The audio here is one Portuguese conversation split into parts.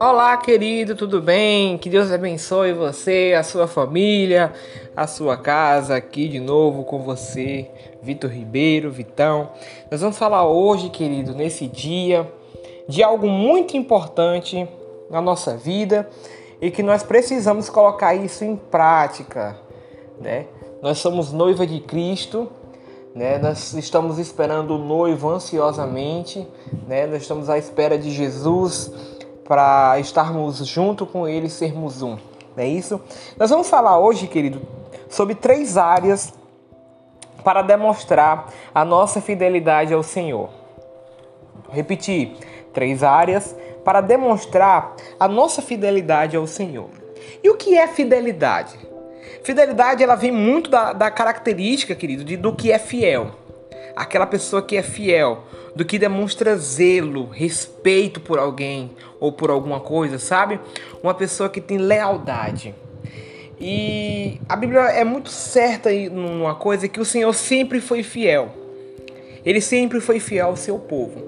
Olá, querido, tudo bem? Que Deus abençoe você, a sua família, a sua casa. Aqui de novo com você, Vitor Ribeiro, Vitão. Nós vamos falar hoje, querido, nesse dia, de algo muito importante na nossa vida e que nós precisamos colocar isso em prática, né? Nós somos noiva de Cristo, né? Nós estamos esperando o noivo ansiosamente, né? Nós estamos à espera de Jesus para estarmos junto com Ele, sermos um. Não é isso? Nós vamos falar hoje, querido, sobre três áreas para demonstrar a nossa fidelidade ao Senhor. Repetir, três áreas para demonstrar a nossa fidelidade ao Senhor. E o que é fidelidade? Fidelidade ela vem muito da, da característica, querido, de, do que é fiel aquela pessoa que é fiel, do que demonstra zelo, respeito por alguém ou por alguma coisa, sabe? Uma pessoa que tem lealdade. E a Bíblia é muito certa numa coisa que o Senhor sempre foi fiel. Ele sempre foi fiel ao seu povo.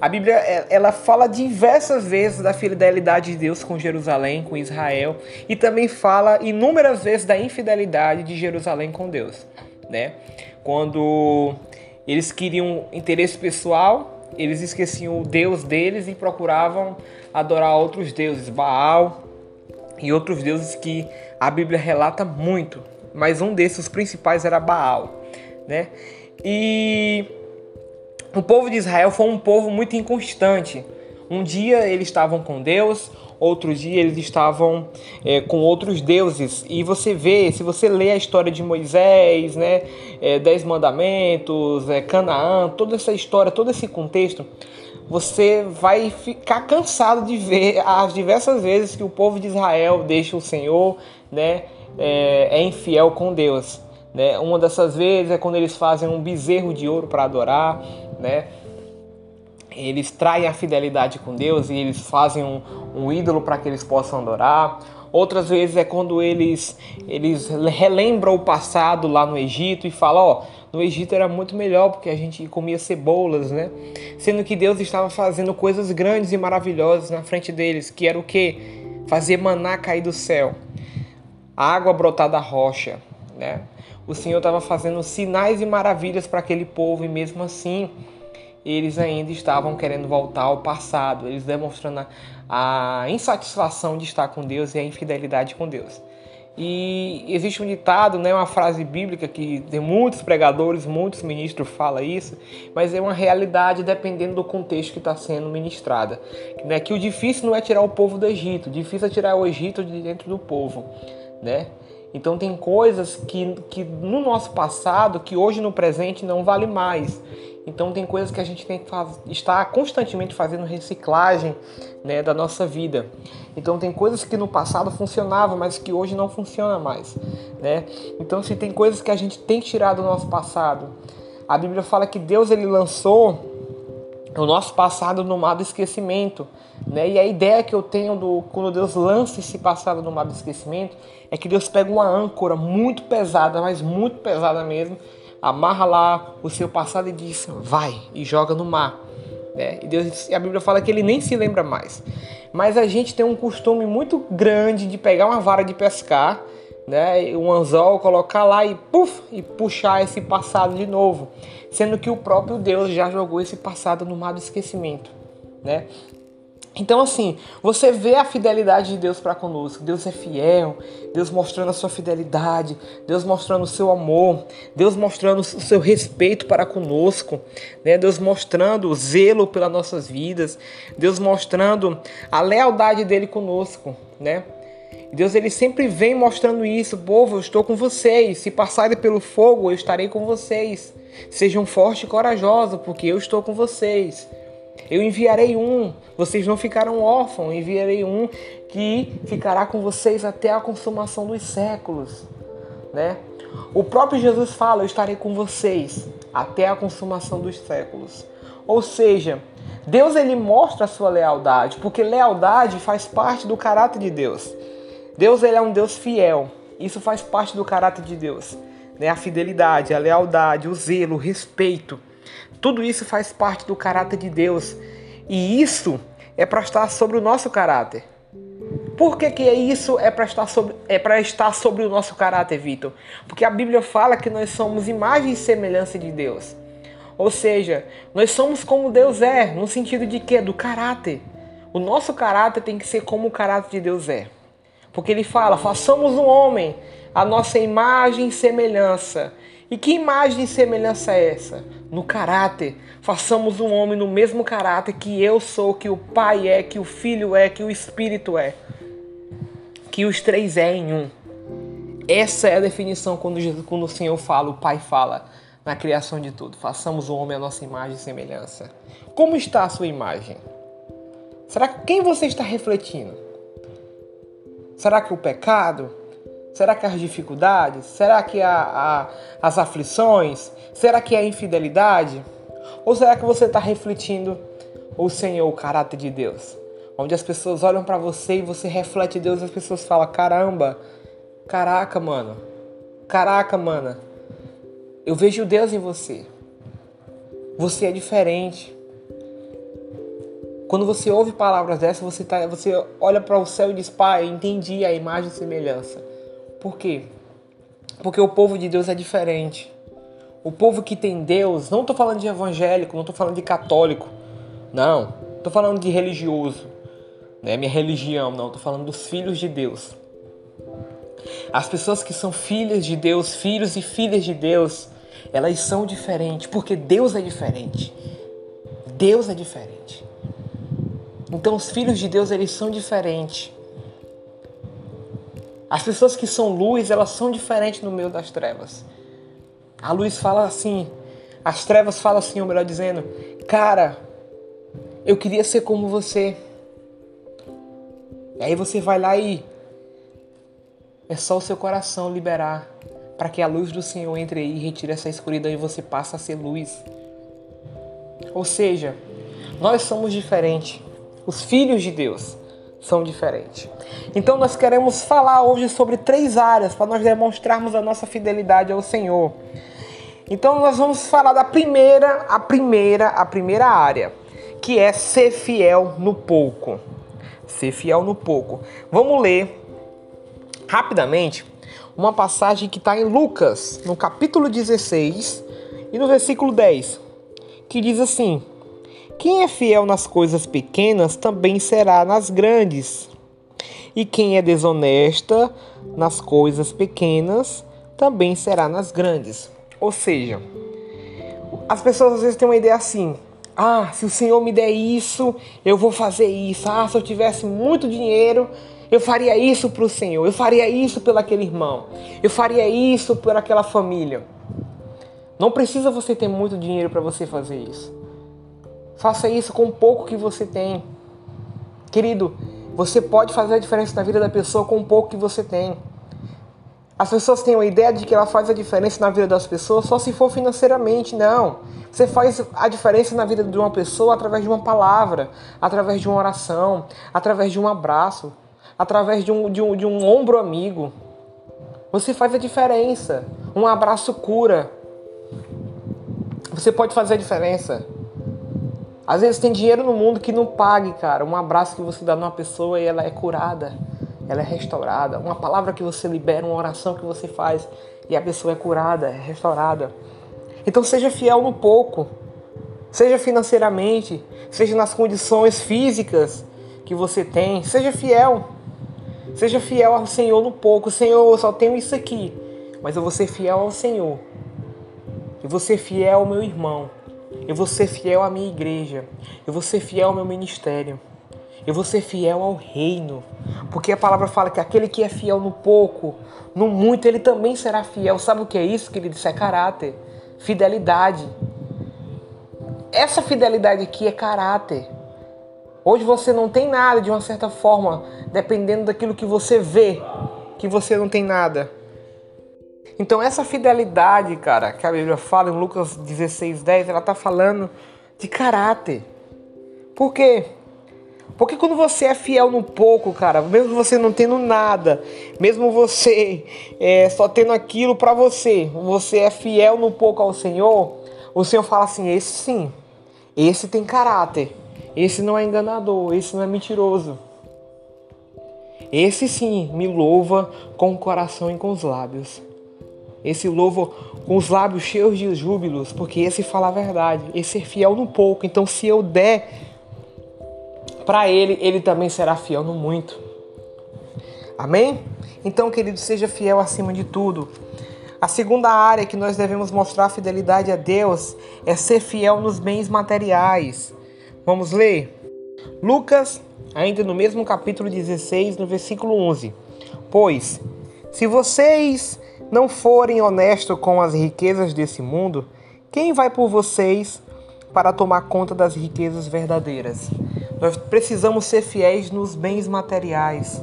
A Bíblia ela fala diversas vezes da fidelidade de Deus com Jerusalém, com Israel, e também fala inúmeras vezes da infidelidade de Jerusalém com Deus, né? Quando eles queriam interesse pessoal, eles esqueciam o Deus deles e procuravam adorar outros deuses, Baal e outros deuses que a Bíblia relata muito, mas um desses principais era Baal, né? E o povo de Israel foi um povo muito inconstante. Um dia eles estavam com Deus, outro dia eles estavam é, com outros deuses. E você vê, se você lê a história de Moisés, né, é, Dez Mandamentos, é, Canaã, toda essa história, todo esse contexto, você vai ficar cansado de ver as diversas vezes que o povo de Israel deixa o Senhor, né, é, é infiel com Deus. Né? Uma dessas vezes é quando eles fazem um bezerro de ouro para adorar, né? eles traem a fidelidade com Deus e eles fazem um, um ídolo para que eles possam adorar. Outras vezes é quando eles, eles relembram o passado lá no Egito e falam, ó, no Egito era muito melhor porque a gente comia cebolas, né? Sendo que Deus estava fazendo coisas grandes e maravilhosas na frente deles, que era o que? Fazer maná cair do céu, água brotar da rocha, né? O Senhor estava fazendo sinais e maravilhas para aquele povo e mesmo assim eles ainda estavam querendo voltar ao passado, eles demonstrando a, a insatisfação de estar com Deus e a infidelidade com Deus. E existe um ditado, né, uma frase bíblica que tem muitos pregadores, muitos ministros falam isso, mas é uma realidade dependendo do contexto que está sendo ministrada. Né, que o difícil não é tirar o povo do Egito, o difícil é tirar o Egito de dentro do povo. Né? Então tem coisas que, que no nosso passado, que hoje no presente não vale mais. Então tem coisas que a gente tem que faz, estar constantemente fazendo reciclagem né, da nossa vida. Então tem coisas que no passado funcionavam, mas que hoje não funciona mais. Né? Então se tem coisas que a gente tem que tirar do nosso passado. A Bíblia fala que Deus ele lançou o nosso passado no mar do esquecimento. Né? E a ideia que eu tenho do quando Deus lança esse passado no mar do esquecimento é que Deus pega uma âncora muito pesada, mas muito pesada mesmo, amarra lá o seu passado e diz: vai e joga no mar. Né? E Deus, a Bíblia fala que ele nem se lembra mais. Mas a gente tem um costume muito grande de pegar uma vara de pescar, né, um anzol, colocar lá e puff, e puxar esse passado de novo, sendo que o próprio Deus já jogou esse passado no mar do esquecimento, né? Então, assim, você vê a fidelidade de Deus para conosco. Deus é fiel, Deus mostrando a sua fidelidade, Deus mostrando o seu amor, Deus mostrando o seu respeito para conosco, né? Deus mostrando o zelo pelas nossas vidas, Deus mostrando a lealdade dele conosco, né? Deus ele sempre vem mostrando isso, povo, eu estou com vocês. Se passarem pelo fogo, eu estarei com vocês. Sejam fortes e corajosos, porque eu estou com vocês. Eu enviarei um, vocês não ficarão órfãos, enviarei um que ficará com vocês até a consumação dos séculos, né? O próprio Jesus fala: "Eu estarei com vocês até a consumação dos séculos". Ou seja, Deus ele mostra a sua lealdade, porque lealdade faz parte do caráter de Deus. Deus ele é um Deus fiel. Isso faz parte do caráter de Deus, né? A fidelidade, a lealdade, o zelo, o respeito. Tudo isso faz parte do caráter de Deus. E isso é para estar sobre o nosso caráter. Por que, que isso é para estar sobre, é estar sobre o nosso caráter, Vitor? Porque a Bíblia fala que nós somos imagem e semelhança de Deus. Ou seja, nós somos como Deus é, no sentido de que? Do caráter. O nosso caráter tem que ser como o caráter de Deus é. Porque ele fala: façamos um homem, a nossa imagem e semelhança. E que imagem e semelhança é essa? No caráter. Façamos um homem no mesmo caráter que eu sou, que o Pai é, que o Filho é, que o Espírito é. Que os três é em um. Essa é a definição quando, Jesus, quando o Senhor fala, o Pai fala na criação de tudo. Façamos o homem a nossa imagem e semelhança. Como está a sua imagem? Será que quem você está refletindo? Será que o pecado? Será que as dificuldades? Será que a, a, as aflições? Será que a infidelidade? Ou será que você está refletindo o Senhor, o caráter de Deus? Onde as pessoas olham para você e você reflete Deus as pessoas falam: caramba, caraca, mano, caraca, mana, eu vejo Deus em você. Você é diferente. Quando você ouve palavras dessas, você, tá, você olha para o céu e diz: Pai, entendi a imagem e semelhança. Por quê? Porque o povo de Deus é diferente. O povo que tem Deus, não estou falando de evangélico, não estou falando de católico, não. Estou falando de religioso, não é minha religião, não. Estou falando dos filhos de Deus. As pessoas que são filhas de Deus, filhos e filhas de Deus, elas são diferentes, porque Deus é diferente. Deus é diferente. Então os filhos de Deus, eles são diferentes. As pessoas que são luz, elas são diferentes no meio das trevas. A luz fala assim, as trevas falam assim, ou melhor dizendo, cara, eu queria ser como você. E aí você vai lá e é só o seu coração liberar para que a luz do Senhor entre aí e retire essa escuridão e você passe a ser luz. Ou seja, nós somos diferentes. Os filhos de Deus são diferentes. Então nós queremos falar hoje sobre três áreas para nós demonstrarmos a nossa fidelidade ao Senhor. Então nós vamos falar da primeira, a primeira, a primeira área, que é ser fiel no pouco. Ser fiel no pouco. Vamos ler rapidamente uma passagem que está em Lucas, no capítulo 16 e no versículo 10, que diz assim: quem é fiel nas coisas pequenas também será nas grandes. E quem é desonesta nas coisas pequenas também será nas grandes. Ou seja, as pessoas às vezes têm uma ideia assim: ah, se o Senhor me der isso, eu vou fazer isso. Ah, se eu tivesse muito dinheiro, eu faria isso para o Senhor. Eu faria isso pelo aquele irmão. Eu faria isso por aquela família. Não precisa você ter muito dinheiro para você fazer isso. Faça isso com o pouco que você tem. Querido, você pode fazer a diferença na vida da pessoa com o pouco que você tem. As pessoas têm a ideia de que ela faz a diferença na vida das pessoas só se for financeiramente. Não. Você faz a diferença na vida de uma pessoa através de uma palavra, através de uma oração, através de um abraço, através de um, de um, de um ombro amigo. Você faz a diferença. Um abraço cura. Você pode fazer a diferença. Às vezes tem dinheiro no mundo que não pague, cara. Um abraço que você dá numa pessoa e ela é curada, ela é restaurada. Uma palavra que você libera, uma oração que você faz e a pessoa é curada, é restaurada. Então seja fiel no pouco, seja financeiramente, seja nas condições físicas que você tem, seja fiel. Seja fiel ao Senhor no pouco. Senhor, eu só tenho isso aqui, mas eu vou ser fiel ao Senhor. Eu vou ser fiel ao meu irmão. Eu vou ser fiel à minha igreja. Eu vou ser fiel ao meu ministério. Eu vou ser fiel ao reino. Porque a palavra fala que aquele que é fiel no pouco, no muito, ele também será fiel. Sabe o que é isso, querido? Isso é caráter. Fidelidade. Essa fidelidade aqui é caráter. Hoje você não tem nada de uma certa forma, dependendo daquilo que você vê, que você não tem nada. Então essa fidelidade, cara, que a Bíblia fala em Lucas 16, 10, ela tá falando de caráter. Por quê? Porque quando você é fiel no pouco, cara, mesmo você não tendo nada, mesmo você é, só tendo aquilo para você, você é fiel no pouco ao Senhor, O Senhor fala assim: esse sim, esse tem caráter, esse não é enganador, esse não é mentiroso. Esse sim me louva com o coração e com os lábios. Esse louva com os lábios cheios de júbilos, porque esse fala a verdade, esse é fiel no pouco. Então, se eu der para ele, ele também será fiel no muito. Amém? Então, querido, seja fiel acima de tudo. A segunda área que nós devemos mostrar fidelidade a Deus é ser fiel nos bens materiais. Vamos ler? Lucas, ainda no mesmo capítulo 16, no versículo 11. Pois, se vocês não forem honestos com as riquezas desse mundo, quem vai por vocês para tomar conta das riquezas verdadeiras? Nós precisamos ser fiéis nos bens materiais,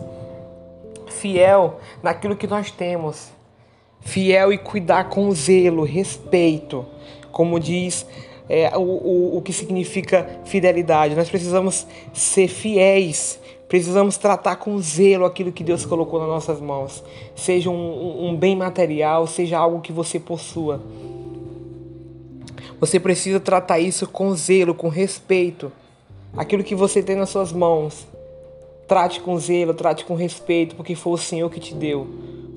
fiel naquilo que nós temos fiel e cuidar com zelo, respeito, como diz é, o, o, o que significa fidelidade. Nós precisamos ser fiéis, precisamos tratar com zelo aquilo que Deus colocou nas nossas mãos, seja um, um bem material, seja algo que você possua. Você precisa tratar isso com zelo, com respeito. Aquilo que você tem nas suas mãos, trate com zelo, trate com respeito, porque foi o Senhor que te deu.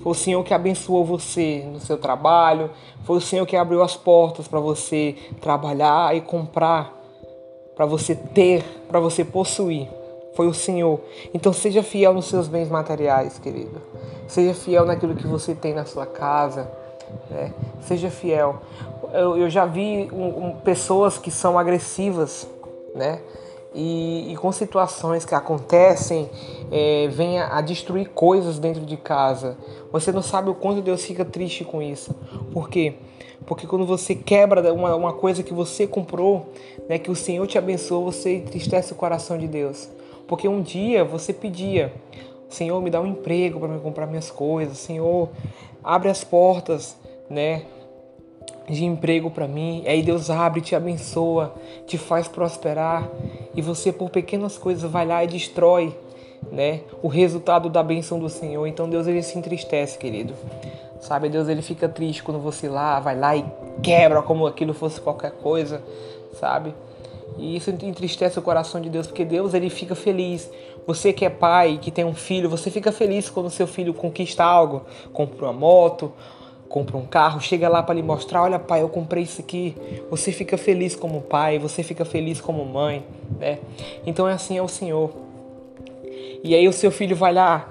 Foi o Senhor que abençoou você no seu trabalho. Foi o Senhor que abriu as portas para você trabalhar e comprar, para você ter, para você possuir. Foi o Senhor. Então seja fiel nos seus bens materiais, querido. Seja fiel naquilo que você tem na sua casa. Né? Seja fiel. Eu, eu já vi um, um, pessoas que são agressivas, né? e, e com situações que acontecem, é, venha a destruir coisas dentro de casa. Você não sabe o quanto Deus fica triste com isso. Por quê? Porque quando você quebra uma, uma coisa que você comprou, né, que o Senhor te abençoou, você entristece o coração de Deus. Porque um dia você pedia, Senhor, me dá um emprego para me comprar minhas coisas, Senhor, abre as portas, né? de emprego para mim. Aí Deus abre, te abençoa, te faz prosperar e você por pequenas coisas vai lá e destrói, né? O resultado da benção do Senhor. Então Deus ele se entristece, querido. Sabe, Deus ele fica triste quando você lá vai lá e quebra como aquilo fosse qualquer coisa, sabe? E isso entristece o coração de Deus, porque Deus ele fica feliz. Você que é pai, que tem um filho, você fica feliz quando seu filho conquista algo, compra uma moto, compra um carro, chega lá para lhe mostrar, olha pai, eu comprei isso aqui. Você fica feliz como pai, você fica feliz como mãe, né? Então é assim é o Senhor. E aí o seu filho vai lá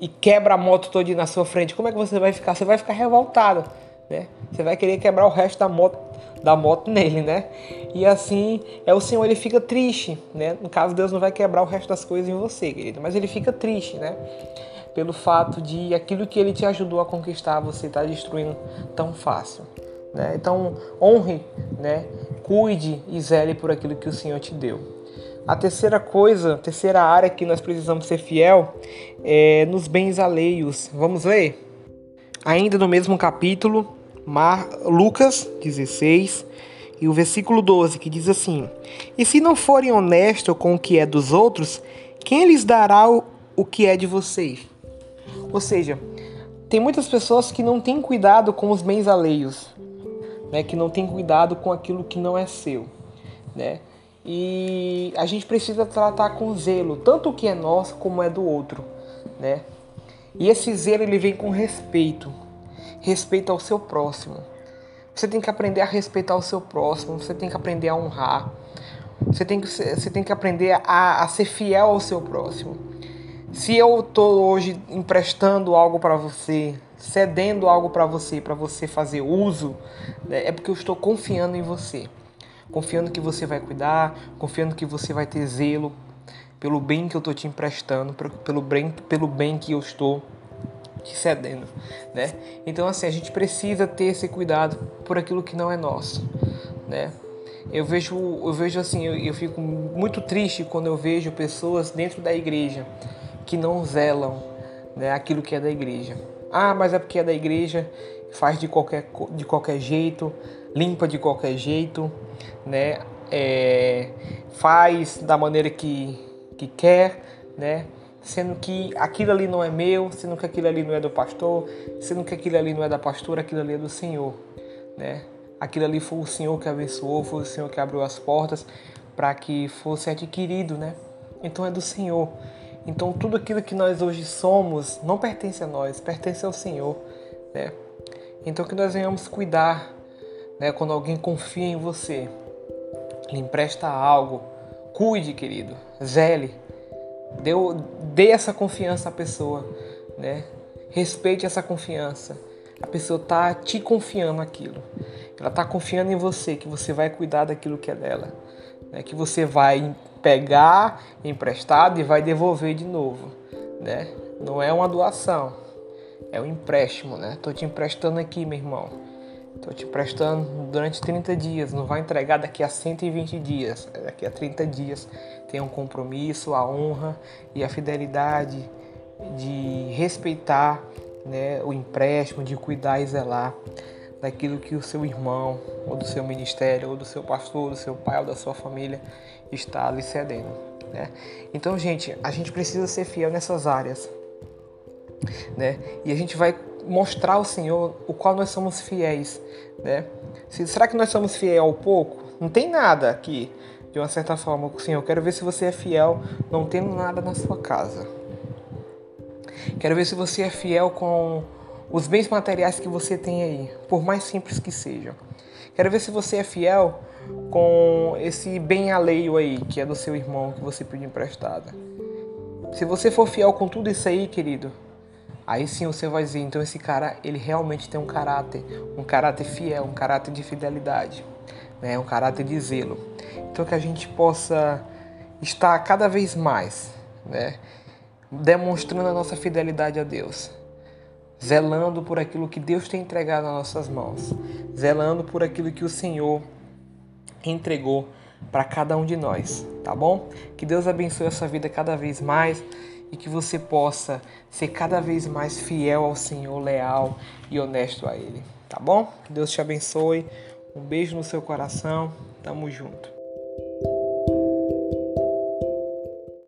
e quebra a moto toda na sua frente. Como é que você vai ficar? Você vai ficar revoltado, né? Você vai querer quebrar o resto da moto da moto nele, né? E assim é o Senhor, ele fica triste, né? No caso Deus não vai quebrar o resto das coisas em você, querido, mas ele fica triste, né? pelo fato de aquilo que ele te ajudou a conquistar você está destruindo tão fácil. Né? Então, honre, né? cuide e zele por aquilo que o Senhor te deu. A terceira coisa, a terceira área que nós precisamos ser fiel é nos bens alheios. Vamos ler? Ainda no mesmo capítulo, Mar... Lucas 16 e o versículo 12, que diz assim: E se não forem honestos com o que é dos outros, quem lhes dará o, o que é de vocês? Ou seja, tem muitas pessoas que não têm cuidado com os bens alheios, né? que não têm cuidado com aquilo que não é seu. Né? E a gente precisa tratar com zelo, tanto o que é nosso como é do outro. Né? E esse zelo ele vem com respeito, respeito ao seu próximo. Você tem que aprender a respeitar o seu próximo, você tem que aprender a honrar, você tem que, você tem que aprender a, a ser fiel ao seu próximo. Se eu estou hoje emprestando algo para você, cedendo algo para você, para você fazer uso, né, é porque eu estou confiando em você. Confiando que você vai cuidar, confiando que você vai ter zelo pelo bem que eu estou te emprestando, pelo bem, pelo bem que eu estou te cedendo, né? Então assim, a gente precisa ter esse cuidado por aquilo que não é nosso, né? Eu vejo, eu vejo assim, eu, eu fico muito triste quando eu vejo pessoas dentro da igreja que não zelam né, aquilo que é da igreja. Ah, mas é porque é da igreja, faz de qualquer, de qualquer jeito, limpa de qualquer jeito, né? É, faz da maneira que, que quer, né? Sendo que aquilo ali não é meu, sendo que aquilo ali não é do pastor, sendo que aquilo ali não é da pastora, aquilo ali é do Senhor, né? aquilo ali foi o Senhor que abençoou, foi o Senhor que abriu as portas para que fosse adquirido, né? Então é do Senhor. Então tudo aquilo que nós hoje somos não pertence a nós, pertence ao Senhor, né? Então que nós venhamos cuidar, né? Quando alguém confia em você, lhe empresta algo, cuide, querido, zele, dê, dê essa confiança à pessoa, né? Respeite essa confiança. A pessoa está te confiando aquilo. Ela está confiando em você, que você vai cuidar daquilo que é dela. Né? Que você vai pegar emprestado e vai devolver de novo. Né? Não é uma doação, é um empréstimo. Né? Tô te emprestando aqui, meu irmão. Tô te emprestando durante 30 dias. Não vai entregar daqui a 120 dias. Daqui a 30 dias. Tem um compromisso, a honra e a fidelidade de respeitar né, o empréstimo, de cuidar e zelar daquilo que o seu irmão, ou do seu ministério, ou do seu pastor, do seu pai, ou da sua família está lhe cedendo. Né? Então, gente, a gente precisa ser fiel nessas áreas. Né? E a gente vai mostrar ao Senhor o qual nós somos fiéis. Né? Será que nós somos fiéis ao pouco? Não tem nada aqui, de uma certa forma, Senhor. Quero ver se você é fiel não tendo nada na sua casa. Quero ver se você é fiel com os bens materiais que você tem aí, por mais simples que sejam. Quero ver se você é fiel com esse bem alheio aí, que é do seu irmão que você pediu emprestado. Se você for fiel com tudo isso aí, querido, aí sim você vai dizer, então esse cara, ele realmente tem um caráter, um caráter fiel, um caráter de fidelidade, né? um caráter de zelo. Então que a gente possa estar cada vez mais, né? demonstrando a nossa fidelidade a Deus, zelando por aquilo que Deus tem entregado nas nossas mãos, zelando por aquilo que o Senhor entregou para cada um de nós, tá bom? Que Deus abençoe a sua vida cada vez mais e que você possa ser cada vez mais fiel ao Senhor, leal e honesto a Ele, tá bom? Deus te abençoe. Um beijo no seu coração. Tamo junto.